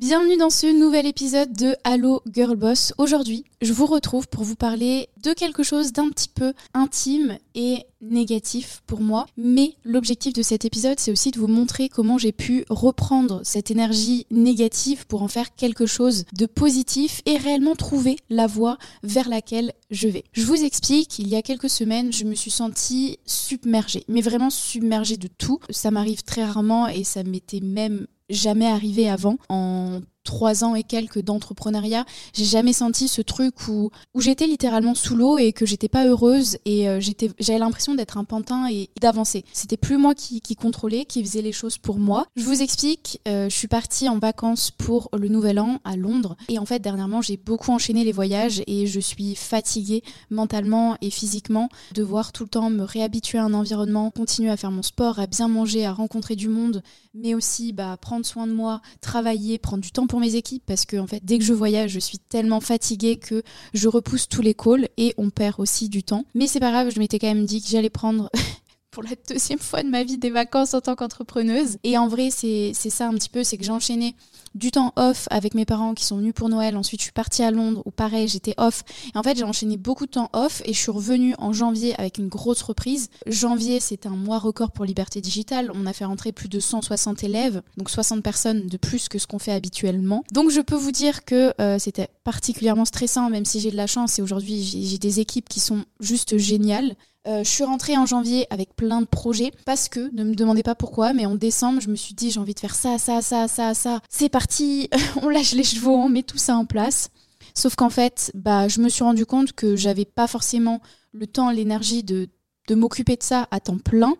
Bienvenue dans ce nouvel épisode de Allo Girl Boss. Aujourd'hui, je vous retrouve pour vous parler de quelque chose d'un petit peu intime et négatif pour moi. Mais l'objectif de cet épisode, c'est aussi de vous montrer comment j'ai pu reprendre cette énergie négative pour en faire quelque chose de positif et réellement trouver la voie vers laquelle je vais. Je vous explique, il y a quelques semaines, je me suis sentie submergée, mais vraiment submergée de tout. Ça m'arrive très rarement et ça m'était même jamais arrivé avant. En trois ans et quelques d'entrepreneuriat, j'ai jamais senti ce truc où, où j'étais littéralement sous l'eau et que j'étais pas heureuse et euh, j'avais l'impression d'être un pantin et d'avancer. C'était plus moi qui, qui contrôlais, qui faisait les choses pour moi. Je vous explique, euh, je suis partie en vacances pour le Nouvel An à Londres et en fait dernièrement j'ai beaucoup enchaîné les voyages et je suis fatiguée mentalement et physiquement de voir tout le temps me réhabituer à un environnement, continuer à faire mon sport, à bien manger, à rencontrer du monde, mais aussi bah, prendre soin de moi, travailler, prendre du temps pour mes équipes parce que en fait dès que je voyage je suis tellement fatiguée que je repousse tous les calls et on perd aussi du temps. Mais c'est pas grave, je m'étais quand même dit que j'allais prendre pour la deuxième fois de ma vie des vacances en tant qu'entrepreneuse. Et en vrai, c'est ça un petit peu, c'est que j'ai enchaîné du temps off avec mes parents qui sont venus pour Noël. Ensuite, je suis partie à Londres où pareil, j'étais off. Et en fait, j'ai enchaîné beaucoup de temps off et je suis revenue en janvier avec une grosse reprise. Janvier, c'est un mois record pour Liberté Digitale. On a fait rentrer plus de 160 élèves, donc 60 personnes de plus que ce qu'on fait habituellement. Donc, je peux vous dire que euh, c'était particulièrement stressant, même si j'ai de la chance et aujourd'hui, j'ai des équipes qui sont juste géniales. Euh, je suis rentrée en janvier avec plein de projets parce que, ne me demandez pas pourquoi, mais en décembre, je me suis dit j'ai envie de faire ça, ça, ça, ça, ça. C'est parti, on lâche les chevaux, on met tout ça en place. Sauf qu'en fait, bah, je me suis rendu compte que j'avais pas forcément le temps, l'énergie de de m'occuper de ça à temps plein.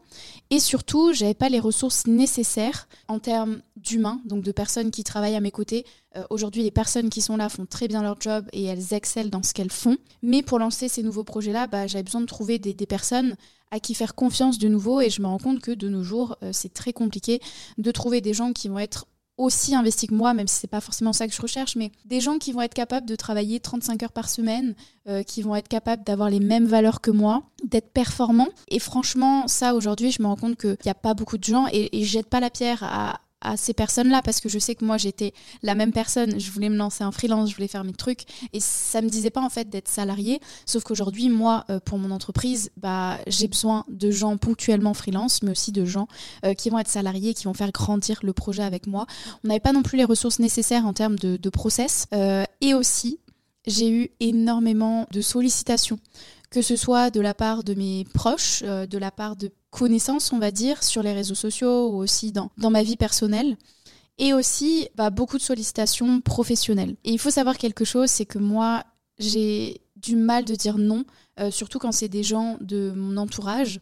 Et surtout, j'avais pas les ressources nécessaires en termes d'humains, donc de personnes qui travaillent à mes côtés. Euh, aujourd'hui, les personnes qui sont là font très bien leur job et elles excellent dans ce qu'elles font. Mais pour lancer ces nouveaux projets-là, bah, j'avais besoin de trouver des, personnes à qui faire confiance de nouveau. Et je me rends compte que de nos jours, euh, c'est très compliqué de trouver des gens qui vont être aussi investi que moi, même si c'est pas forcément ça que je recherche, mais des gens qui vont être capables de travailler 35 heures par semaine, euh, qui vont être capables d'avoir les mêmes valeurs que moi, d'être performants. Et franchement, ça aujourd'hui, je me rends compte qu'il n'y a pas beaucoup de gens et, et je jette pas la pierre à, à ces personnes-là parce que je sais que moi j'étais la même personne, je voulais me lancer en freelance, je voulais faire mes trucs. Et ça me disait pas en fait d'être salarié, sauf qu'aujourd'hui moi euh, pour mon entreprise, bah j'ai besoin de gens ponctuellement freelance mais aussi de gens euh, qui vont être salariés, qui vont faire grandir le projet avec moi. On n'avait pas non plus les ressources nécessaires en termes de, process. Euh, et aussi j'ai eu énormément de sollicitations que ce soit de la part de mes proches, de la part de connaissances, on va dire, sur les réseaux sociaux ou aussi dans, dans ma vie personnelle. Et aussi bah, beaucoup de sollicitations professionnelles. Et il faut savoir quelque chose, c'est que moi, j'ai du mal de dire non, euh, surtout quand c'est des gens de mon entourage.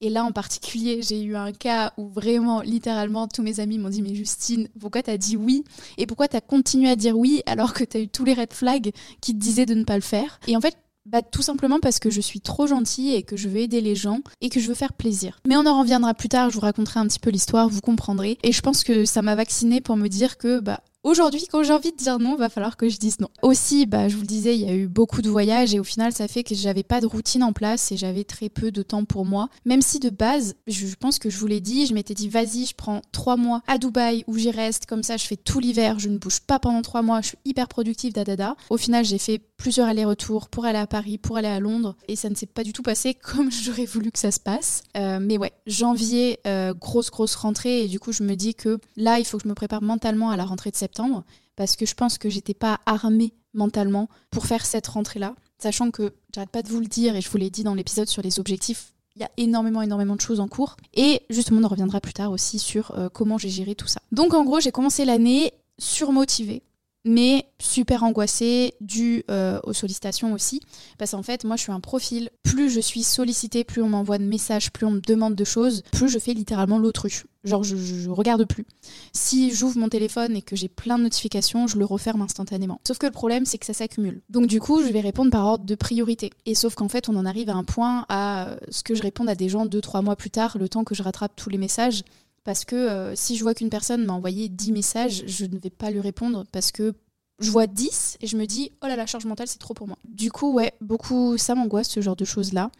Et là, en particulier, j'ai eu un cas où vraiment, littéralement, tous mes amis m'ont dit Mais Justine, pourquoi t'as dit oui? Et pourquoi t'as continué à dire oui alors que t'as eu tous les red flags qui te disaient de ne pas le faire? Et en fait, bah, tout simplement parce que je suis trop gentille et que je veux aider les gens et que je veux faire plaisir. Mais on en reviendra plus tard, je vous raconterai un petit peu l'histoire, vous comprendrez. Et je pense que ça m'a vaccinée pour me dire que bah, Aujourd'hui, quand j'ai envie de dire non, va falloir que je dise non. Aussi, bah, je vous le disais, il y a eu beaucoup de voyages et au final, ça fait que j'avais pas de routine en place et j'avais très peu de temps pour moi. Même si de base, je pense que je vous l'ai dit, je m'étais dit, vas-y, je prends trois mois à Dubaï où j'y reste, comme ça, je fais tout l'hiver, je ne bouge pas pendant trois mois, je suis hyper productive, da Au final, j'ai fait plusieurs allers-retours pour aller à Paris, pour aller à Londres et ça ne s'est pas du tout passé comme j'aurais voulu que ça se passe. Euh, mais ouais, janvier, euh, grosse, grosse rentrée et du coup, je me dis que là, il faut que je me prépare mentalement à la rentrée de septembre parce que je pense que j'étais pas armée mentalement pour faire cette rentrée-là. Sachant que, j'arrête pas de vous le dire, et je vous l'ai dit dans l'épisode sur les objectifs, il y a énormément, énormément de choses en cours. Et justement, on reviendra plus tard aussi sur euh, comment j'ai géré tout ça. Donc en gros, j'ai commencé l'année surmotivée mais super angoissée, due euh, aux sollicitations aussi. Parce qu'en fait, moi, je suis un profil. Plus je suis sollicitée, plus on m'envoie de messages, plus on me demande de choses, plus je fais littéralement l'autruche. Genre, je, je, regarde plus. Si j'ouvre mon téléphone et que j'ai plein de notifications, je le referme instantanément. Sauf que le problème, c'est que ça s'accumule. Donc, du coup, je vais répondre par ordre de priorité. Et sauf qu'en fait, on en arrive à un point à ce que je réponde à des gens deux, trois mois plus tard, le temps que je rattrape tous les messages parce que euh, si je vois qu'une personne m'a envoyé 10 messages, je ne vais pas lui répondre parce que je vois 10 et je me dis oh là la charge mentale c'est trop pour moi. Du coup ouais, beaucoup ça m'angoisse ce genre de choses là.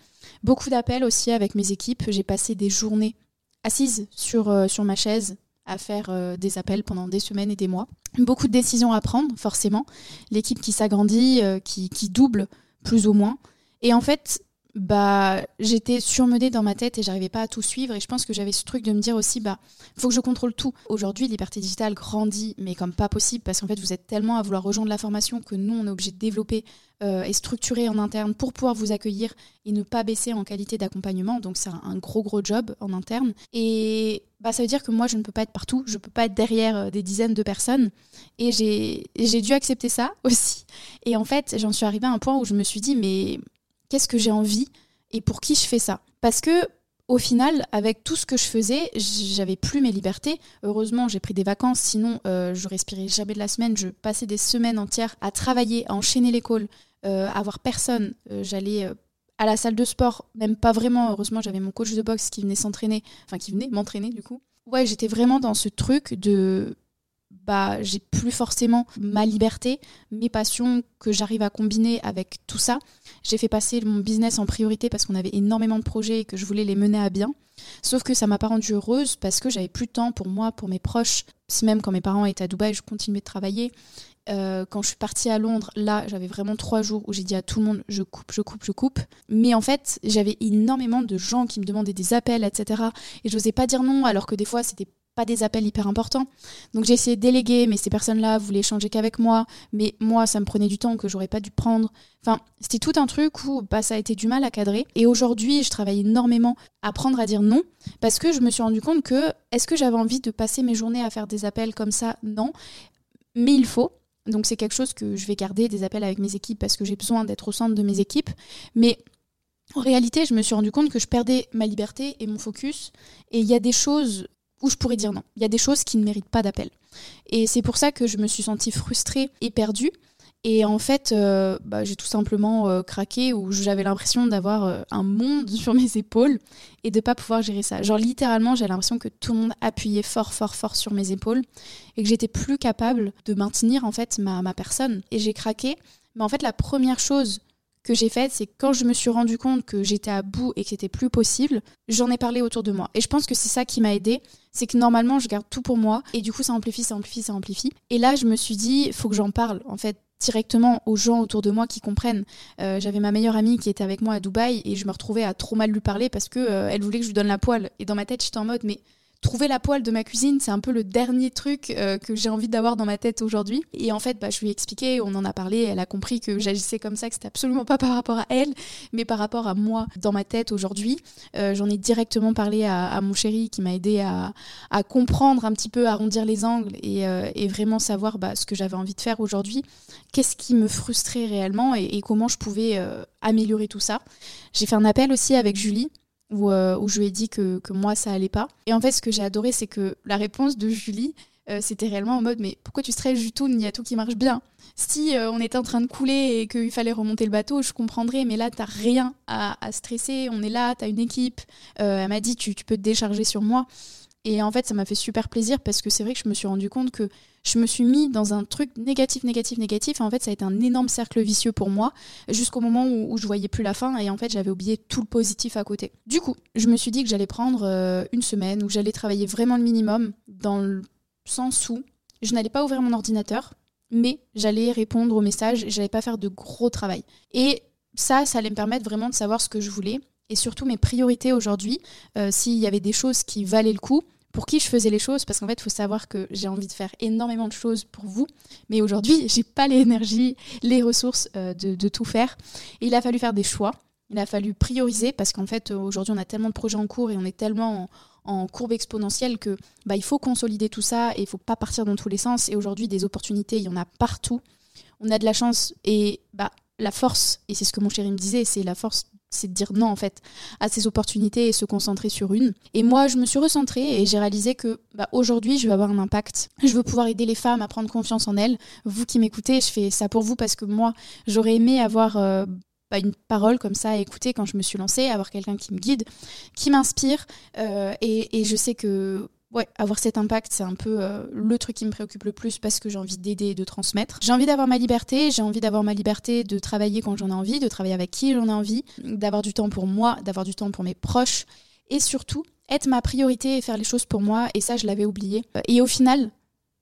Beaucoup d'appels aussi avec mes équipes, j'ai passé des journées assise sur, euh, sur ma chaise à faire euh, des appels pendant des semaines et des mois. Beaucoup de décisions à prendre, forcément. L'équipe qui s'agrandit, qui, qui double plus ou moins. Et en fait, bah j'étais surmenée dans ma tête et j'arrivais pas à tout suivre et je pense que j'avais ce truc de me dire aussi bah faut que je contrôle tout. Aujourd'hui, Liberté Digitale grandit mais comme pas possible parce qu'en fait vous êtes tellement à vouloir rejoindre la formation que nous on est obligé de développer euh, et structurer en interne pour pouvoir vous accueillir et ne pas baisser en qualité d'accompagnement. Donc c'est un, gros gros job en interne et bah ça veut dire que moi je ne peux pas être partout, je peux pas être derrière euh, des dizaines de personnes et j'ai dû accepter ça aussi. Et en fait, j'en suis arrivée à un point où je me suis dit mais qu'est-ce que j'ai envie et pour qui je fais ça. Parce que au final, avec tout ce que je faisais, j'avais plus mes libertés. Heureusement, j'ai pris des vacances, sinon euh, je respirais jamais de la semaine. Je passais des semaines entières à travailler, à enchaîner l'école, euh, à voir personne. Euh, j'allais euh, à la salle de sport, même pas vraiment. Heureusement, j'avais mon coach de boxe qui venait s'entraîner, enfin qui venait m'entraîner du coup. Ouais, j'étais vraiment dans ce truc de bah, j'ai plus forcément ma liberté, mes passions que j'arrive à combiner avec tout ça. J'ai fait passer mon business en priorité parce qu'on avait énormément de projets et que je voulais les mener à bien. Sauf que ça m'a pas rendue heureuse parce que j'avais plus de temps pour moi, pour mes proches. Même quand mes parents étaient à Dubaï, je continuais de travailler. Euh, quand je suis partie à Londres, là, j'avais vraiment trois jours où j'ai dit à tout le monde je coupe, je coupe, je coupe. Mais en fait, j'avais énormément de gens qui me demandaient des appels, etc. Et je n'osais pas dire non, alors que des fois, c'était pas des appels hyper importants. Donc j'ai essayé de déléguer, mais ces personnes-là voulaient échanger qu'avec moi. Mais moi, ça me prenait du temps que j'aurais pas dû prendre. Enfin, c'était tout un truc où bah, ça a été du mal à cadrer. Et aujourd'hui, je travaille énormément à apprendre à dire non, parce que je me suis rendu compte que est-ce que j'avais envie de passer mes journées à faire des appels comme ça? Non. Mais il faut. Donc c'est quelque chose que je vais garder, des appels avec mes équipes, parce que j'ai besoin d'être au centre de mes équipes. Mais en réalité, je me suis rendu compte que je perdais ma liberté et mon focus. Et il y a des choses où je pourrais dire non. Il y a des choses qui ne méritent pas d'appel. Et c'est pour ça que je me suis sentie frustrée et perdue. Et en fait, euh, bah, j'ai tout simplement euh, craqué où j'avais l'impression d'avoir euh, un monde sur mes épaules et de pas pouvoir gérer ça. Genre littéralement, j'ai l'impression que tout le monde appuyait fort, fort, fort sur mes épaules et que j'étais plus capable de maintenir en fait ma, ma personne. Et j'ai craqué. Mais en fait, la première chose que j'ai faite, c'est quand je me suis rendu compte que j'étais à bout et que c'était plus possible, j'en ai parlé autour de moi. Et je pense que c'est ça qui m'a aidé, c'est que normalement je garde tout pour moi et du coup ça amplifie, ça amplifie, ça amplifie. Et là je me suis dit, faut que j'en parle en fait directement aux gens autour de moi qui comprennent. Euh, j'avais ma meilleure amie qui était avec moi à Dubaï et je me retrouvais à trop mal lui parler parce que euh, elle voulait que je lui donne la poêle. Et dans ma tête j'étais en mode mais trouver la poêle de ma cuisine, c'est un peu le dernier truc euh, que j'ai envie d'avoir dans ma tête aujourd'hui. Et en fait, bah, je lui ai expliqué, on en a parlé, elle a compris que j'agissais comme ça, que c'était absolument pas par rapport à elle, mais par rapport à moi dans ma tête aujourd'hui. Euh, j'en ai directement parlé à, mon chéri qui m'a aidé à, comprendre un petit peu, à arrondir les angles et, euh, vraiment savoir bah, ce que j'avais envie de faire aujourd'hui, qu'est-ce qui me frustrait réellement et, et comment je pouvais améliorer tout ça. J'ai fait un appel aussi avec Julie euh, où, je lui ai dit que, que, moi ça allait pas. Et en fait, ce que j'ai adoré, c'est que la réponse de Julie, euh, c'était réellement en mode mais pourquoi tu stresses du tout Il y a tout qui marche bien? Si euh, on était en train de couler et qu'il fallait remonter le bateau, je comprendrais, mais là, t'as rien à, stresser. On est là, t'as une équipe. elle m'a dit tu, tu peux te décharger sur moi. Et en fait, ça m'a fait super plaisir parce que c'est vrai que je me suis rendu compte que je me suis mis dans un truc négatif, négatif, négatif. En fait, ça a été un énorme cercle vicieux pour moi jusqu'au moment où, je voyais plus la fin. Et en fait, j'avais oublié tout le positif à côté. Du coup, je me suis dit que j'allais prendre euh, une semaine où j'allais travailler vraiment le minimum dans le sens où je n'allais pas ouvrir mon ordinateur, mais j'allais répondre aux messages j'allais pas faire de gros travail. Et ça, ça allait me permettre vraiment de savoir ce que je voulais et surtout mes priorités aujourd'hui, euh, s'il y avait des choses qui valaient le coup, pour qui je faisais les choses, parce qu'en fait, il faut savoir que j'ai envie de faire énormément de choses pour vous, mais aujourd'hui, j'ai pas l'énergie, les ressources euh, de, tout faire. Et il a fallu faire des choix, il a fallu prioriser, parce qu'en fait, aujourd'hui, on a tellement de projets en cours et on est tellement en, courbe exponentielle que bah, il faut consolider tout ça et il faut pas partir dans tous les sens. Et aujourd'hui, des opportunités, il y en a partout. On a de la chance et bah, la force, et c'est ce que mon chéri me disait, c'est la force c'est de dire non en fait à ces opportunités et se concentrer sur une. Et moi, je me suis recentrée et j'ai réalisé que bah, aujourd'hui, je vais avoir un impact. Je veux pouvoir aider les femmes à prendre confiance en elles. Vous qui m'écoutez, je fais ça pour vous parce que moi, j'aurais aimé avoir euh, bah, une parole comme ça à écouter quand je me suis lancée, avoir quelqu'un qui me guide, qui m'inspire. Euh, et, et je sais que Ouais, avoir cet impact, c'est un peu euh, le truc qui me préoccupe le plus parce que j'ai envie d'aider et de transmettre. J'ai envie d'avoir ma liberté, j'ai envie d'avoir ma liberté de travailler quand j'en ai envie, de travailler avec qui j'en ai envie, d'avoir du temps pour moi, d'avoir du temps pour mes proches et surtout être ma priorité et faire les choses pour moi. Et ça, je l'avais oublié. Et au final,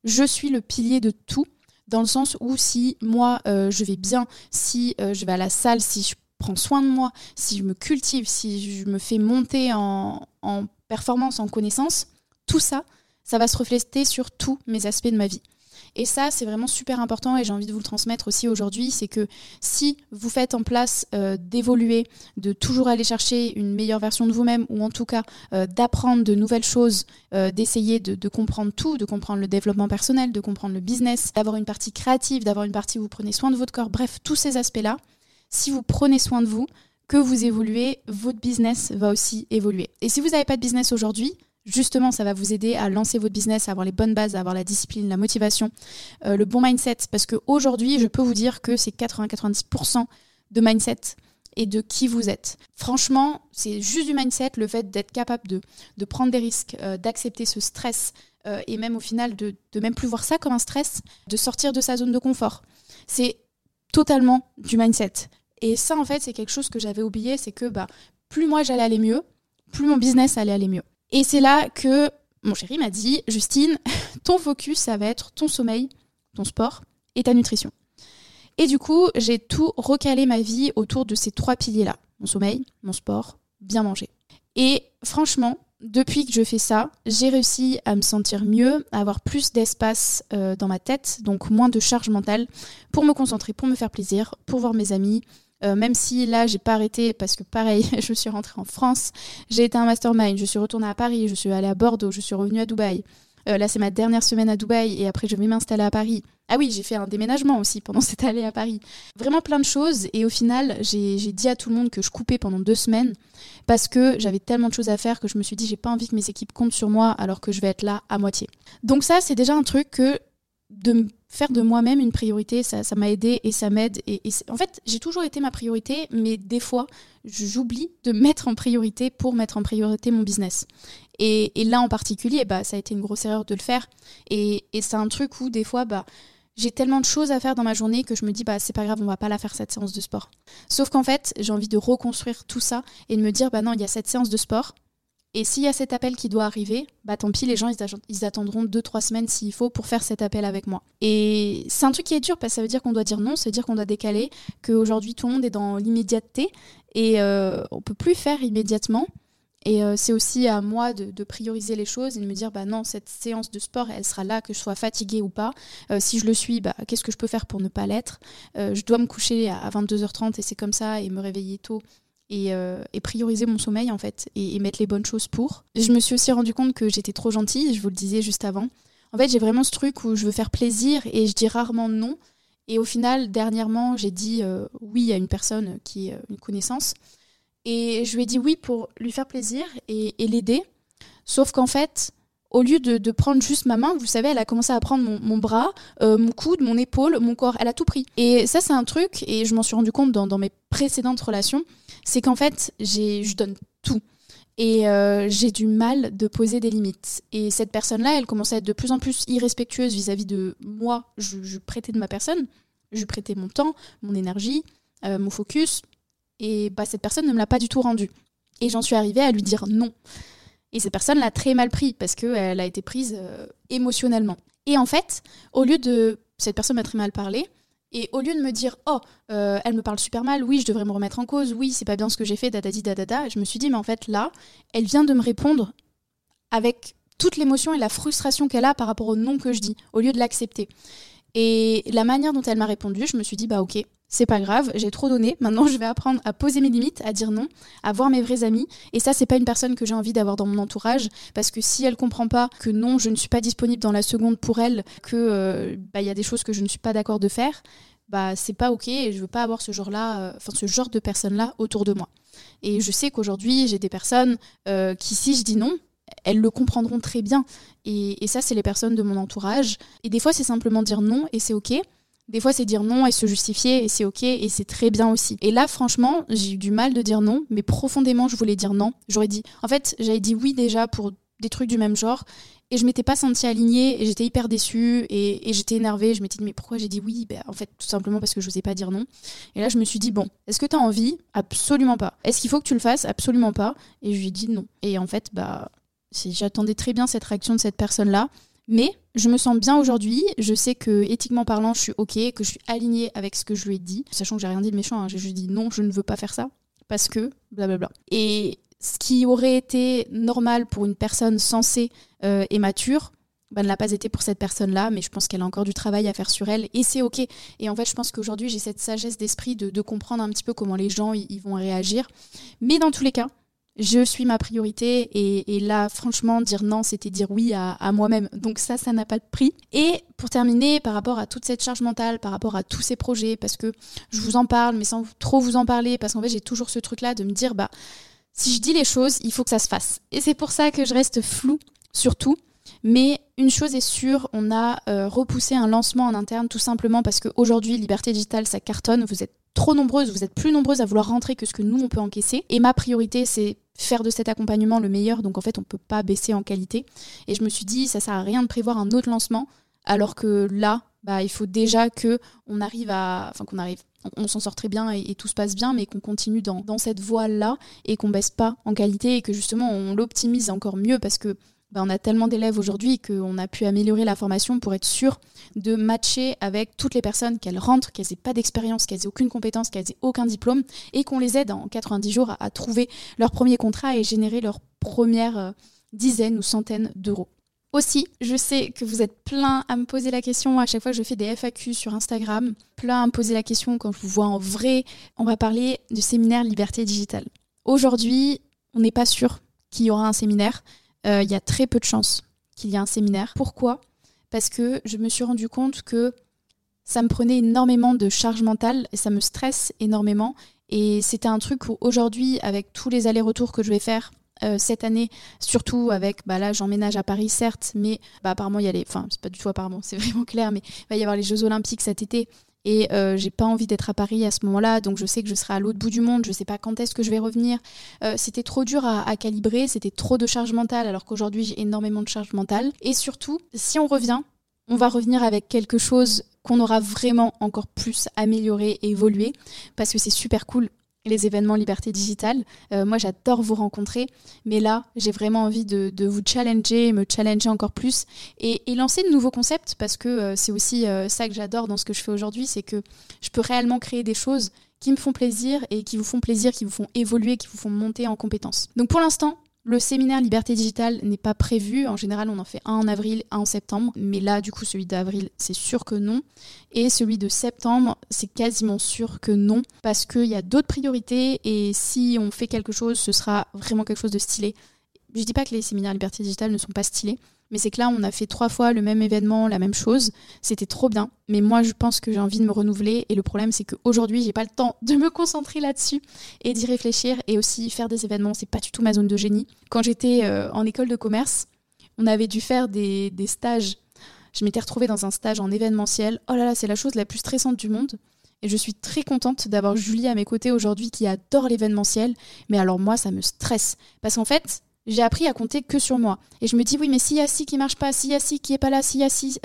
je suis le pilier de tout, dans le sens où si moi, euh, je vais bien, si euh, je vais à la salle, si je prends soin de moi, si je me cultive, si je me fais monter en, en performance, en connaissance, tout ça, ça va se refléter sur tous mes aspects de ma vie. Et ça, c'est vraiment super important et j'ai envie de vous le transmettre aussi aujourd'hui, c'est que si vous faites en place euh, d'évoluer, de toujours aller chercher une meilleure version de vous-même, ou en tout cas euh, d'apprendre de nouvelles choses, euh, d'essayer de, de, comprendre tout, de comprendre le développement personnel, de comprendre le business, d'avoir une partie créative, d'avoir une partie où vous prenez soin de votre corps, bref, tous ces aspects-là, si vous prenez soin de vous, que vous évoluez, votre business va aussi évoluer. Et si vous n'avez pas de business aujourd'hui, justement, ça va vous aider à lancer votre business, à avoir les bonnes bases, à avoir la discipline, la motivation, euh, le bon mindset. Parce qu'aujourd'hui, je peux vous dire que c'est 80-90% de mindset et de qui vous êtes. Franchement, c'est juste du mindset, le fait d'être capable de, prendre des risques, euh, d'accepter ce stress euh, et même au final de, de même plus voir ça comme un stress, de sortir de sa zone de confort. C'est totalement du mindset. Et ça, en fait, c'est quelque chose que j'avais oublié, c'est que bah, plus moi j'allais aller mieux, plus mon business allait aller mieux. Et c'est là que mon chéri m'a dit, Justine, ton focus, ça va être ton sommeil, ton sport et ta nutrition. Et du coup, j'ai tout recalé ma vie autour de ces trois piliers-là. Mon sommeil, mon sport, bien manger. Et franchement, depuis que je fais ça, j'ai réussi à me sentir mieux, à avoir plus d'espace euh, dans ma tête, donc moins de charge mentale, pour me concentrer, pour me faire plaisir, pour voir mes amis, euh, même si là, j'ai pas arrêté parce que pareil, je suis rentrée en France, j'ai été un mastermind, je suis retournée à Paris, je suis allée à Bordeaux, je suis revenue à Dubaï. Euh, là, c'est ma dernière semaine à Dubaï et après, je vais m'installer à Paris. Ah oui, j'ai fait un déménagement aussi pendant cette année à Paris. Vraiment plein de choses et au final, j'ai dit à tout le monde que je coupais pendant deux semaines parce que j'avais tellement de choses à faire que je me suis dit, j'ai pas envie que mes équipes comptent sur moi alors que je vais être là à moitié. Donc ça, c'est déjà un truc que de faire de moi-même une priorité, ça, m'a aidé et ça m'aide. Et, en fait, j'ai toujours été ma priorité, mais des fois, j'oublie de mettre en priorité pour mettre en priorité mon business. Et, là en particulier, bah, ça a été une grosse erreur de le faire. Et, c'est un truc où des fois, bah, j'ai tellement de choses à faire dans ma journée que je me dis bah c'est pas grave on va pas la faire cette séance de sport. Sauf qu'en fait j'ai envie de reconstruire tout ça et de me dire bah non il y a cette séance de sport, et s'il y a cet appel qui doit arriver, bah tant pis, les gens ils, attendront 2-3 semaines s'il faut pour faire cet appel avec moi. Et c'est un truc qui est dur parce que ça veut dire qu'on doit dire non, ça veut dire qu'on doit décaler, qu'aujourd'hui tout le monde est dans l'immédiateté et euh, on peut plus faire immédiatement. Et euh, c'est aussi à moi de, prioriser les choses et de me dire bah non, cette séance de sport, elle sera là, que je sois fatiguée ou pas. Euh, si je le suis, bah, qu'est-ce que je peux faire pour ne pas l'être? Je dois me coucher à 22h30 et c'est comme ça et me réveiller tôt euh, et, prioriser mon sommeil en fait et, mettre les bonnes choses pour. Je me suis aussi rendu compte que j'étais trop gentille, je vous le disais juste avant. En fait, j'ai vraiment ce truc où je veux faire plaisir et je dis rarement non. Et au final, dernièrement, j'ai dit euh, oui à une personne qui est euh, une connaissance. Et je lui ai dit oui pour lui faire plaisir et, l'aider. Sauf qu'en fait, au lieu de, prendre juste ma main, vous savez, elle a commencé à prendre mon, bras, mon coude, mon épaule, mon corps. Elle a tout pris. Et ça, c'est un truc, et je m'en suis rendu compte dans mes précédentes relations, c'est qu'en fait, je donne tout. Et euh, j'ai du mal de poser des limites. Et cette personne-là, elle commençait à être de plus en plus irrespectueuse vis-à-vis de moi. Je, prêtais de ma personne, je prêtais mon temps, mon énergie, euh, mon focus. Et bah, cette personne ne me l'a pas du tout rendu. Et j'en suis arrivée à lui dire non. Et cette personne l'a très mal pris parce qu'elle a été prise euh, émotionnellement. Et en fait, au lieu de... Cette personne m'a très mal parlé. Et au lieu de me dire, oh, euh, elle me parle super mal, oui, je devrais me remettre en cause, oui, c'est pas bien ce que j'ai fait, dadadi dadada, je me suis dit, mais en fait, là, elle vient de me répondre avec toute l'émotion et la frustration qu'elle a par rapport au non que je dis, au lieu de l'accepter. Et la manière dont elle m'a répondu, je me suis dit, bah ok, c'est pas grave, j'ai trop donné. Maintenant, je vais apprendre à poser mes limites, à dire non, à voir mes vrais amis. Et ça, c'est pas une personne que j'ai envie d'avoir dans mon entourage, parce que si elle comprend pas que non, je ne suis pas disponible dans la seconde pour elle, que euh, bah, y a des choses que je ne suis pas d'accord de faire, bah c'est pas ok. Et je veux pas avoir ce genre-là, euh, enfin ce genre de personnes-là autour de moi. Et je sais qu'aujourd'hui, j'ai des personnes euh, qui, si je dis non, elles le comprendront très bien. Et ça, c'est les personnes de mon entourage. Et des fois, c'est simplement dire non et c'est ok. Des fois, c'est dire non et se justifier et c'est ok et c'est très bien aussi. Et là, franchement, j'ai eu du mal de dire non, mais profondément, je voulais dire non. J'aurais dit, en fait, j'avais dit oui déjà pour des trucs du même genre et je m'étais pas sentie alignée et j'étais hyper déçue et, j'étais énervée. Je m'étais dit, mais pourquoi j'ai dit oui? Ben, En fait, tout simplement parce que je n'osais pas dire non. Et là, je me suis dit, bon, est-ce que tu as envie? Absolument pas. Est-ce qu'il faut que tu le fasses? Absolument pas. Et je lui ai dit non. Et en fait, bah, J'attendais très bien cette réaction de cette personne-là. Mais je me sens bien aujourd'hui. Je sais que éthiquement parlant, je suis ok, que je suis alignée avec ce que je lui ai dit, sachant que j'ai rien dit de méchant. Hein. J'ai juste dit non, je ne veux pas faire ça parce que blablabla. Et ce qui aurait été normal pour une personne sensée euh, et mature, bah, ne l'a pas été pour cette personne-là, mais je pense qu'elle a encore du travail à faire sur elle et c'est ok. Et en fait, je pense qu'aujourd'hui, j'ai cette sagesse d'esprit de, comprendre un petit peu comment les gens vont réagir. Mais dans tous les cas, je suis ma priorité et, là franchement dire non c'était dire oui à, moi-même. Donc ça ça n'a pas de prix. Et pour terminer par rapport à toute cette charge mentale par rapport à tous ces projets parce que je vous en parle mais sans trop vous en parler parce qu'en fait j'ai toujours ce truc là de me dire bah si je dis les choses il faut que ça se fasse. Et c'est pour ça que je reste flou surtout mais une chose est sûre, on a euh, repoussé un lancement en interne tout simplement parce qu'aujourd'hui, Liberté Digitale, ça cartonne. Vous êtes trop nombreuses, vous êtes plus nombreuses à vouloir rentrer que ce que nous, on peut encaisser. Et ma priorité, c'est faire de cet accompagnement le meilleur. Donc en fait, on ne peut pas baisser en qualité. Et je me suis dit, ça sert à rien de prévoir un autre lancement, alors que là, bah, il faut déjà que on arrive à, enfin qu'on arrive, on, s'en sort très bien et, tout se passe bien, mais qu'on continue dans, dans cette voie-là et qu'on baisse pas en qualité et que justement on l'optimise encore mieux parce que bah, on a tellement d'élèves aujourd'hui qu'on a pu améliorer la formation pour être sûr de matcher avec toutes les personnes qu'elles rentrent, qu'elles n'aient pas d'expérience, qu'elles n'aient aucune compétence, qu'elles n'aient aucun diplôme, et qu'on les aide en 90 jours à, trouver leur premier contrat et générer leur première euh, dizaine ou centaine d'euros. Aussi, je sais que vous êtes plein à me poser la question à chaque fois que je fais des FAQ sur Instagram, plein à me poser la question quand je vous vois en vrai. On va parler du séminaire Liberté Digitale. Aujourd'hui, on n'est pas sûr qu'il y aura un séminaire. Euh, il y a très peu de chances qu'il y ait un séminaire. Pourquoi? Parce que je me suis rendu compte que ça me prenait énormément de charge mentale et ça me stresse énormément. Et c'était un truc où aujourd'hui, avec tous les allers-retours que je vais faire euh, cette année, surtout avec, bah là j'emménage à Paris certes, mais bah, apparemment il y a les, enfin c'est pas du tout apparemment, c'est vraiment clair, mais il va y avoir les Jeux Olympiques cet été et euh, j'ai pas envie d'être à Paris à ce moment-là, donc je sais que je serai à l'autre bout du monde, je sais pas quand est-ce que je vais revenir. Euh, c'était trop dur à, calibrer, c'était trop de charge mentale, alors qu'aujourd'hui j'ai énormément de charge mentale. Et surtout, si on revient, on va revenir avec quelque chose qu'on aura vraiment encore plus amélioré et évolué, parce que c'est super cool les événements Liberté Digitale. Euh, moi, j'adore vous rencontrer, mais là, j'ai vraiment envie de, vous challenger, me challenger encore plus et, lancer de nouveaux concepts parce que euh, c'est aussi euh, ça que j'adore dans ce que je fais aujourd'hui, c'est que je peux réellement créer des choses qui me font plaisir et qui vous font plaisir, qui vous font évoluer, qui vous font monter en compétences. Donc pour l'instant, le séminaire Liberté Digitale n'est pas prévu. En général, on en fait un en avril, un en septembre. Mais là, du coup, celui d'avril, c'est sûr que non. Et celui de septembre, c'est quasiment sûr que non. Parce qu'il y a d'autres priorités. Et si on fait quelque chose, ce sera vraiment quelque chose de stylé. Je dis pas que les séminaires Liberté Digitale ne sont pas stylés. Mais c'est que là, on a fait trois fois le même événement, la même chose. C'était trop bien. Mais moi, je pense que j'ai envie de me renouveler. Et le problème, c'est qu'aujourd'hui, j'ai pas le temps de me concentrer là-dessus et d'y réfléchir. Et aussi, faire des événements, c'est pas du tout ma zone de génie. Quand j'étais euh, en école de commerce, on avait dû faire des, des stages. Je m'étais retrouvée dans un stage en événementiel. Oh là là, c'est la chose la plus stressante du monde. Et je suis très contente d'avoir Julie à mes côtés aujourd'hui qui adore l'événementiel. Mais alors moi, ça me stresse. Parce qu'en fait, j'ai appris à compter que sur moi. Et je me dis, oui, mais s'il y a ci qui marche pas, s'il y a ci qui est pas là, s'il y a ci.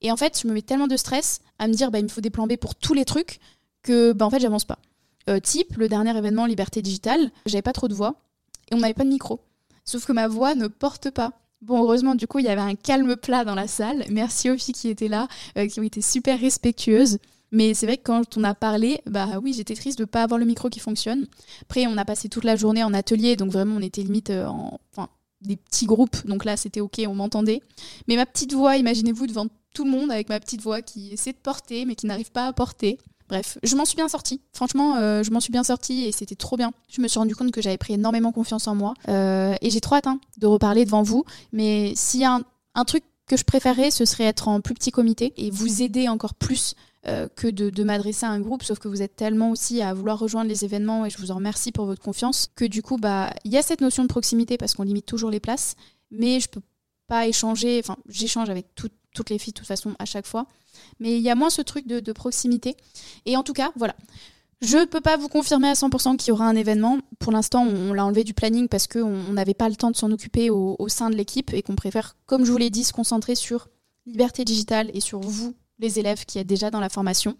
Et en fait, je me mets tellement de stress à me dire, bah, il me faut des plans B pour tous les trucs que, bah, en fait, j'avance pas. Euh, type, le dernier événement Liberté Digitale, j'avais pas trop de voix et on n'avait pas de micro. Sauf que ma voix ne porte pas. Bon, heureusement, du coup, il y avait un calme plat dans la salle. Merci aux filles qui étaient là, euh, qui ont été super respectueuses. Mais c'est vrai que quand on a parlé, bah oui, j'étais triste de ne pas avoir le micro qui fonctionne. Après, on a passé toute la journée en atelier, donc vraiment, on était limite euh, en enfin, des petits groupes. Donc là, c'était OK, on m'entendait. Mais ma petite voix, imaginez-vous devant tout le monde avec ma petite voix qui essaie de porter, mais qui n'arrive pas à porter. Bref, je m'en suis bien sortie. Franchement, euh, je m'en suis bien sortie et c'était trop bien. Je me suis rendu compte que j'avais pris énormément confiance en moi. Euh, et j'ai trop hâte hein, de reparler devant vous. Mais s'il y a un, truc que je préférais, ce serait être en plus petit comité et vous aider encore plus euh, que de, m'adresser à un groupe, sauf que vous êtes tellement aussi à vouloir rejoindre les événements et je vous en remercie pour votre confiance, que du coup, bah, il y a cette notion de proximité parce qu'on limite toujours les places, mais je peux pas échanger, enfin, j'échange avec toutes les filles de toute façon à chaque fois, mais il y a moins ce truc de, proximité. Et en tout cas, voilà. Je ne peux pas vous confirmer à 100% qu'il y aura un événement. Pour l'instant, on, l'a enlevé du planning parce qu'on n'avait pas le temps de s'en occuper au, au, sein de l'équipe et qu'on préfère, comme je vous l'ai dit, se concentrer sur liberté digitale et sur vous, les élèves qui êtes déjà dans la formation.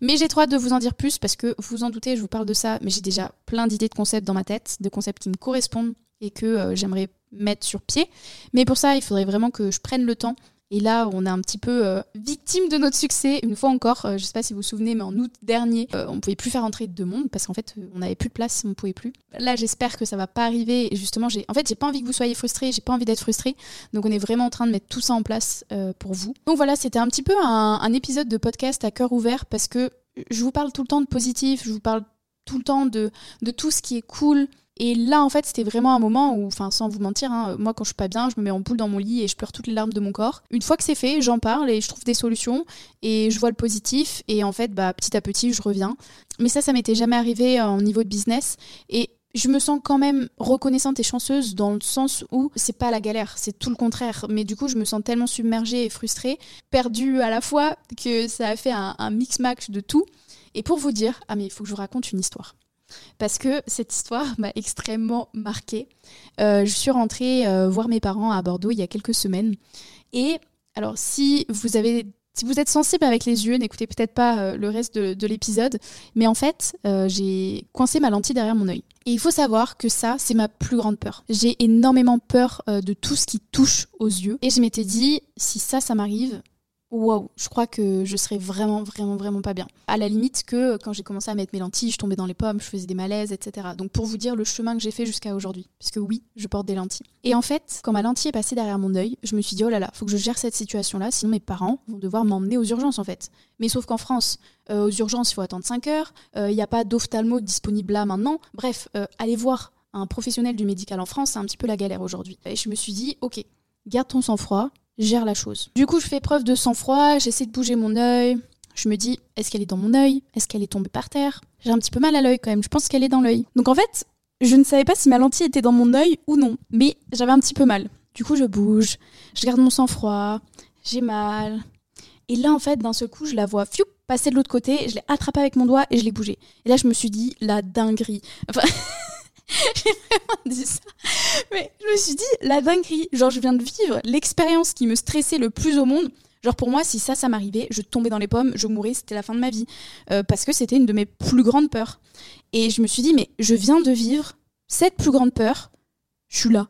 Mais j'ai trop hâte de vous en dire plus parce que vous en doutez, je vous parle de ça, mais j'ai déjà plein d'idées de concepts dans ma tête, de concepts qui me correspondent et que euh, j'aimerais mettre sur pied. Mais pour ça, il faudrait vraiment que je prenne le temps et là, on est un petit peu euh, victime de notre succès. Une fois encore, euh, je ne sais pas si vous vous souvenez, mais en août dernier, on euh, on pouvait plus faire entrer de monde parce qu'en fait, on n'avait plus de place, on ne pouvait plus. Là, j'espère que ça va pas arriver. Et justement, en fait, j'ai pas envie que vous soyez frustrés, j'ai pas envie d'être frustré. Donc, on est vraiment en train de mettre tout ça en place pour vous. Donc voilà, c'était un petit peu un, épisode de podcast à cœur ouvert parce que je vous parle tout le temps de positif, je vous parle tout le temps de tout ce qui est cool, et là, en fait, c'était vraiment un moment où, enfin, sans vous mentir, hein, moi, quand je suis pas bien, je me mets en boule dans mon lit et je pleure toutes les larmes de mon corps. Une fois que c'est fait, j'en parle et je trouve des solutions et je vois le positif. Et en fait, bah, petit à petit, je reviens. Mais ça, ça m'était jamais arrivé en niveau de business. Et je me sens quand même reconnaissante et chanceuse dans le sens où c'est pas la galère, c'est tout le contraire. Mais du coup, je me sens tellement submergée et frustrée, perdue à la fois, que ça a fait un, un mix-match de tout. Et pour vous dire, ah mais il faut que je vous raconte une histoire parce que cette histoire m'a extrêmement marquée. Euh, je suis rentrée euh, voir mes parents à Bordeaux il y a quelques semaines. Et alors, si vous êtes sensible avec les yeux, n'écoutez peut-être pas euh, le reste de, l'épisode, mais en fait, j'ai coincé ma lentille derrière mon œil. Et il faut savoir que ça, c'est ma plus grande peur. J'ai énormément peur de tout ce qui touche aux yeux. Et je m'étais dit, si ça, ça m'arrive, wow, je crois que je serais vraiment, vraiment, vraiment pas bien. À la limite que quand j'ai commencé à mettre mes lentilles, je tombais dans les pommes, je faisais des malaises, etc. Donc pour vous dire le chemin que j'ai fait jusqu'à aujourd'hui, puisque oui, je porte des lentilles. Et en fait, quand ma lentille est passée derrière mon œil, je me suis dit, oh là là, faut que je gère cette situation-là, sinon mes parents vont devoir m'emmener aux urgences en fait. Mais sauf qu'en France, euh, aux urgences, il faut attendre 5 heures, euh, il n'y a pas d'ophtalmo disponible là maintenant. Bref, euh, allez voir un professionnel du médical en France, c'est un petit peu la galère aujourd'hui. Et je me suis dit, ok, garde ton sang-froid, gère la chose. Du coup, je fais preuve de sang-froid, j'essaie de bouger mon œil. Je me dis, est-ce qu'elle est dans mon œil? Est-ce qu'elle est tombée par terre? J'ai un petit peu mal à l'œil quand même, je pense qu'elle est dans l'œil. Donc en fait, je ne savais pas si ma lentille était dans mon œil ou non, mais j'avais un petit peu mal. Du coup, je bouge, je garde mon sang-froid, j'ai mal. Et là, en fait, d'un seul coup, je la vois fiou, passer de l'autre côté, je l'ai attrapée avec mon doigt et je l'ai bougée. Et là, je me suis dit, la dinguerie. Enfin, j'ai vraiment dit ça. Mais je me suis dit, la dinguerie, genre je viens de vivre l'expérience qui me stressait le plus au monde. Genre pour moi, si ça, ça m'arrivait, je tombais dans les pommes, je mourrais, c'était la fin de ma vie. Euh, parce que c'était une de mes plus grandes peurs. Et je me suis dit, mais je viens de vivre cette plus grande peur, je suis là.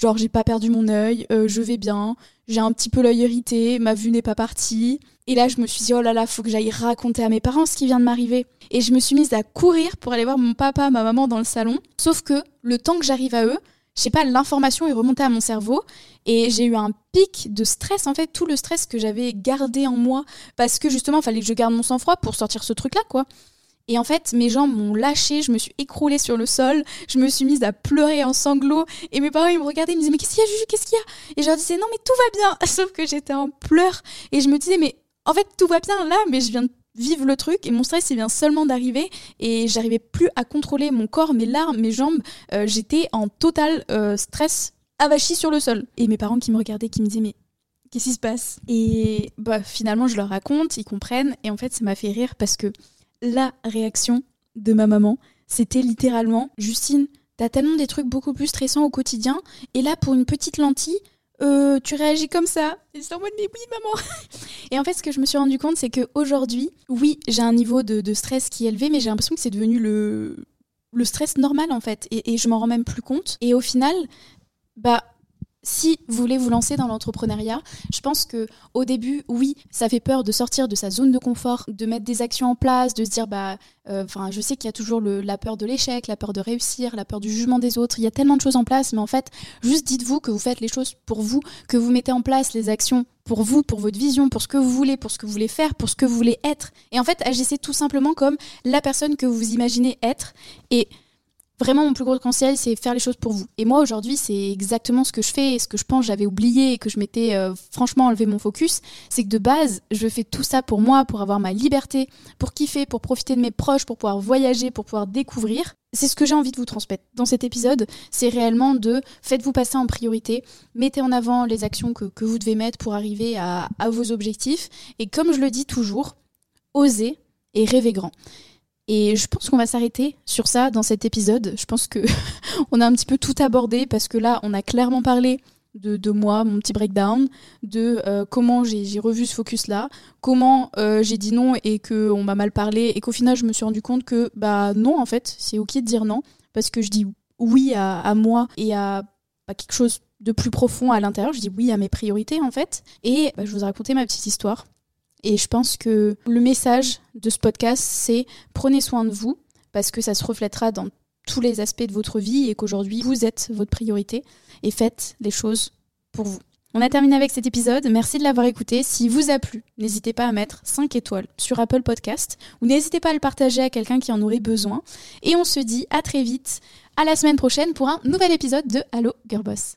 Genre j'ai pas perdu mon œil, euh, je vais bien, j'ai un petit peu l'œil irrité, ma vue n'est pas partie. Et là, je me suis dit, oh là là, faut que j'aille raconter à mes parents ce qui vient de m'arriver. Et je me suis mise à courir pour aller voir mon papa, ma maman dans le salon. Sauf que le temps que j'arrive à eux, je sais pas, l'information est remontée à mon cerveau et j'ai eu un pic de stress, en fait, tout le stress que j'avais gardé en moi parce que justement, il fallait que je garde mon sang-froid pour sortir ce truc-là, quoi. Et en fait, mes jambes m'ont lâché, je me suis écroulée sur le sol, je me suis mise à pleurer en sanglots. Et mes parents, ils me regardaient, ils me disaient, mais qu'est-ce qu'il y a, Juju, qu'est-ce qu'il y a? Et je leur disais, non, mais tout va bien. Sauf que j'étais en pleurs. Et je me disais, mais en fait, tout va bien là, mais je viens de vivre le truc et mon stress il vient seulement d'arriver et j'arrivais plus à contrôler mon corps, mes larmes, mes jambes. Euh, j'étais en total euh, stress avachi sur le sol. Et mes parents qui me regardaient, qui me disaient mais qu'est-ce qui se passe? Et bah finalement je leur raconte, ils comprennent et en fait ça m'a fait rire parce que la réaction de ma maman, c'était littéralement Justine, t'as tellement des trucs beaucoup plus stressants au quotidien et là pour une petite lentille, euh, tu réagis comme ça. Et c'est en mode, mais oui, maman. Et en fait, ce que je me suis rendu compte, c'est qu'aujourd'hui, oui, j'ai un niveau de, stress qui est élevé, mais j'ai l'impression que c'est devenu le, le stress normal, en fait. Et, et je m'en rends même plus compte. Et au final, bah, si vous voulez vous lancer dans l'entrepreneuriat, je pense que au début, oui, ça fait peur de sortir de sa zone de confort, de mettre des actions en place, de se dire bah, euh, enfin, je sais qu'il y a toujours la peur de l'échec, la peur de réussir, la peur du jugement des autres. Il y a tellement de choses en place, mais en fait, juste dites-vous que vous faites les choses pour vous, que vous mettez en place les actions pour vous, pour votre vision, pour ce que vous voulez, pour ce que vous voulez faire, pour ce que vous voulez être. Et en fait, agissez tout simplement comme la personne que vous imaginez être. Et Vraiment, mon plus gros conseil, c'est faire les choses pour vous. Et moi, aujourd'hui, c'est exactement ce que je fais et ce que je pense j'avais oublié et que je m'étais euh, franchement enlevé mon focus. C'est que de base, je fais tout ça pour moi, pour avoir ma liberté, pour kiffer, pour profiter de mes proches, pour pouvoir voyager, pour pouvoir découvrir. C'est ce que j'ai envie de vous transmettre dans cet épisode. C'est réellement de faites-vous passer en priorité, mettez en avant les actions que, vous devez mettre pour arriver à, à vos objectifs. Et comme je le dis toujours, osez et rêvez grand. Et je pense qu'on va s'arrêter sur ça dans cet épisode. Je pense que on a un petit peu tout abordé parce que là, on a clairement parlé de, de moi, mon petit breakdown, de euh, comment j'ai revu ce focus-là, comment euh, j'ai dit non et qu'on m'a mal parlé et qu'au final, je me suis rendu compte que bah non, en fait, c'est ok de dire non parce que je dis oui à, moi et à à quelque chose de plus profond à l'intérieur. Je dis oui à mes priorités en fait. Et bah, je vous ai raconté ma petite histoire. Et je pense que le message de ce podcast, c'est prenez soin de vous parce que ça se reflètera dans tous les aspects de votre vie et qu'aujourd'hui vous êtes votre priorité et faites les choses pour vous. On a terminé avec cet épisode. Merci de l'avoir écouté. Si vous a plu, n'hésitez pas à mettre 5 étoiles sur Apple Podcast ou n'hésitez pas à le partager à quelqu'un qui en aurait besoin. Et on se dit à très vite, à la semaine prochaine pour un nouvel épisode de Allo Girlboss.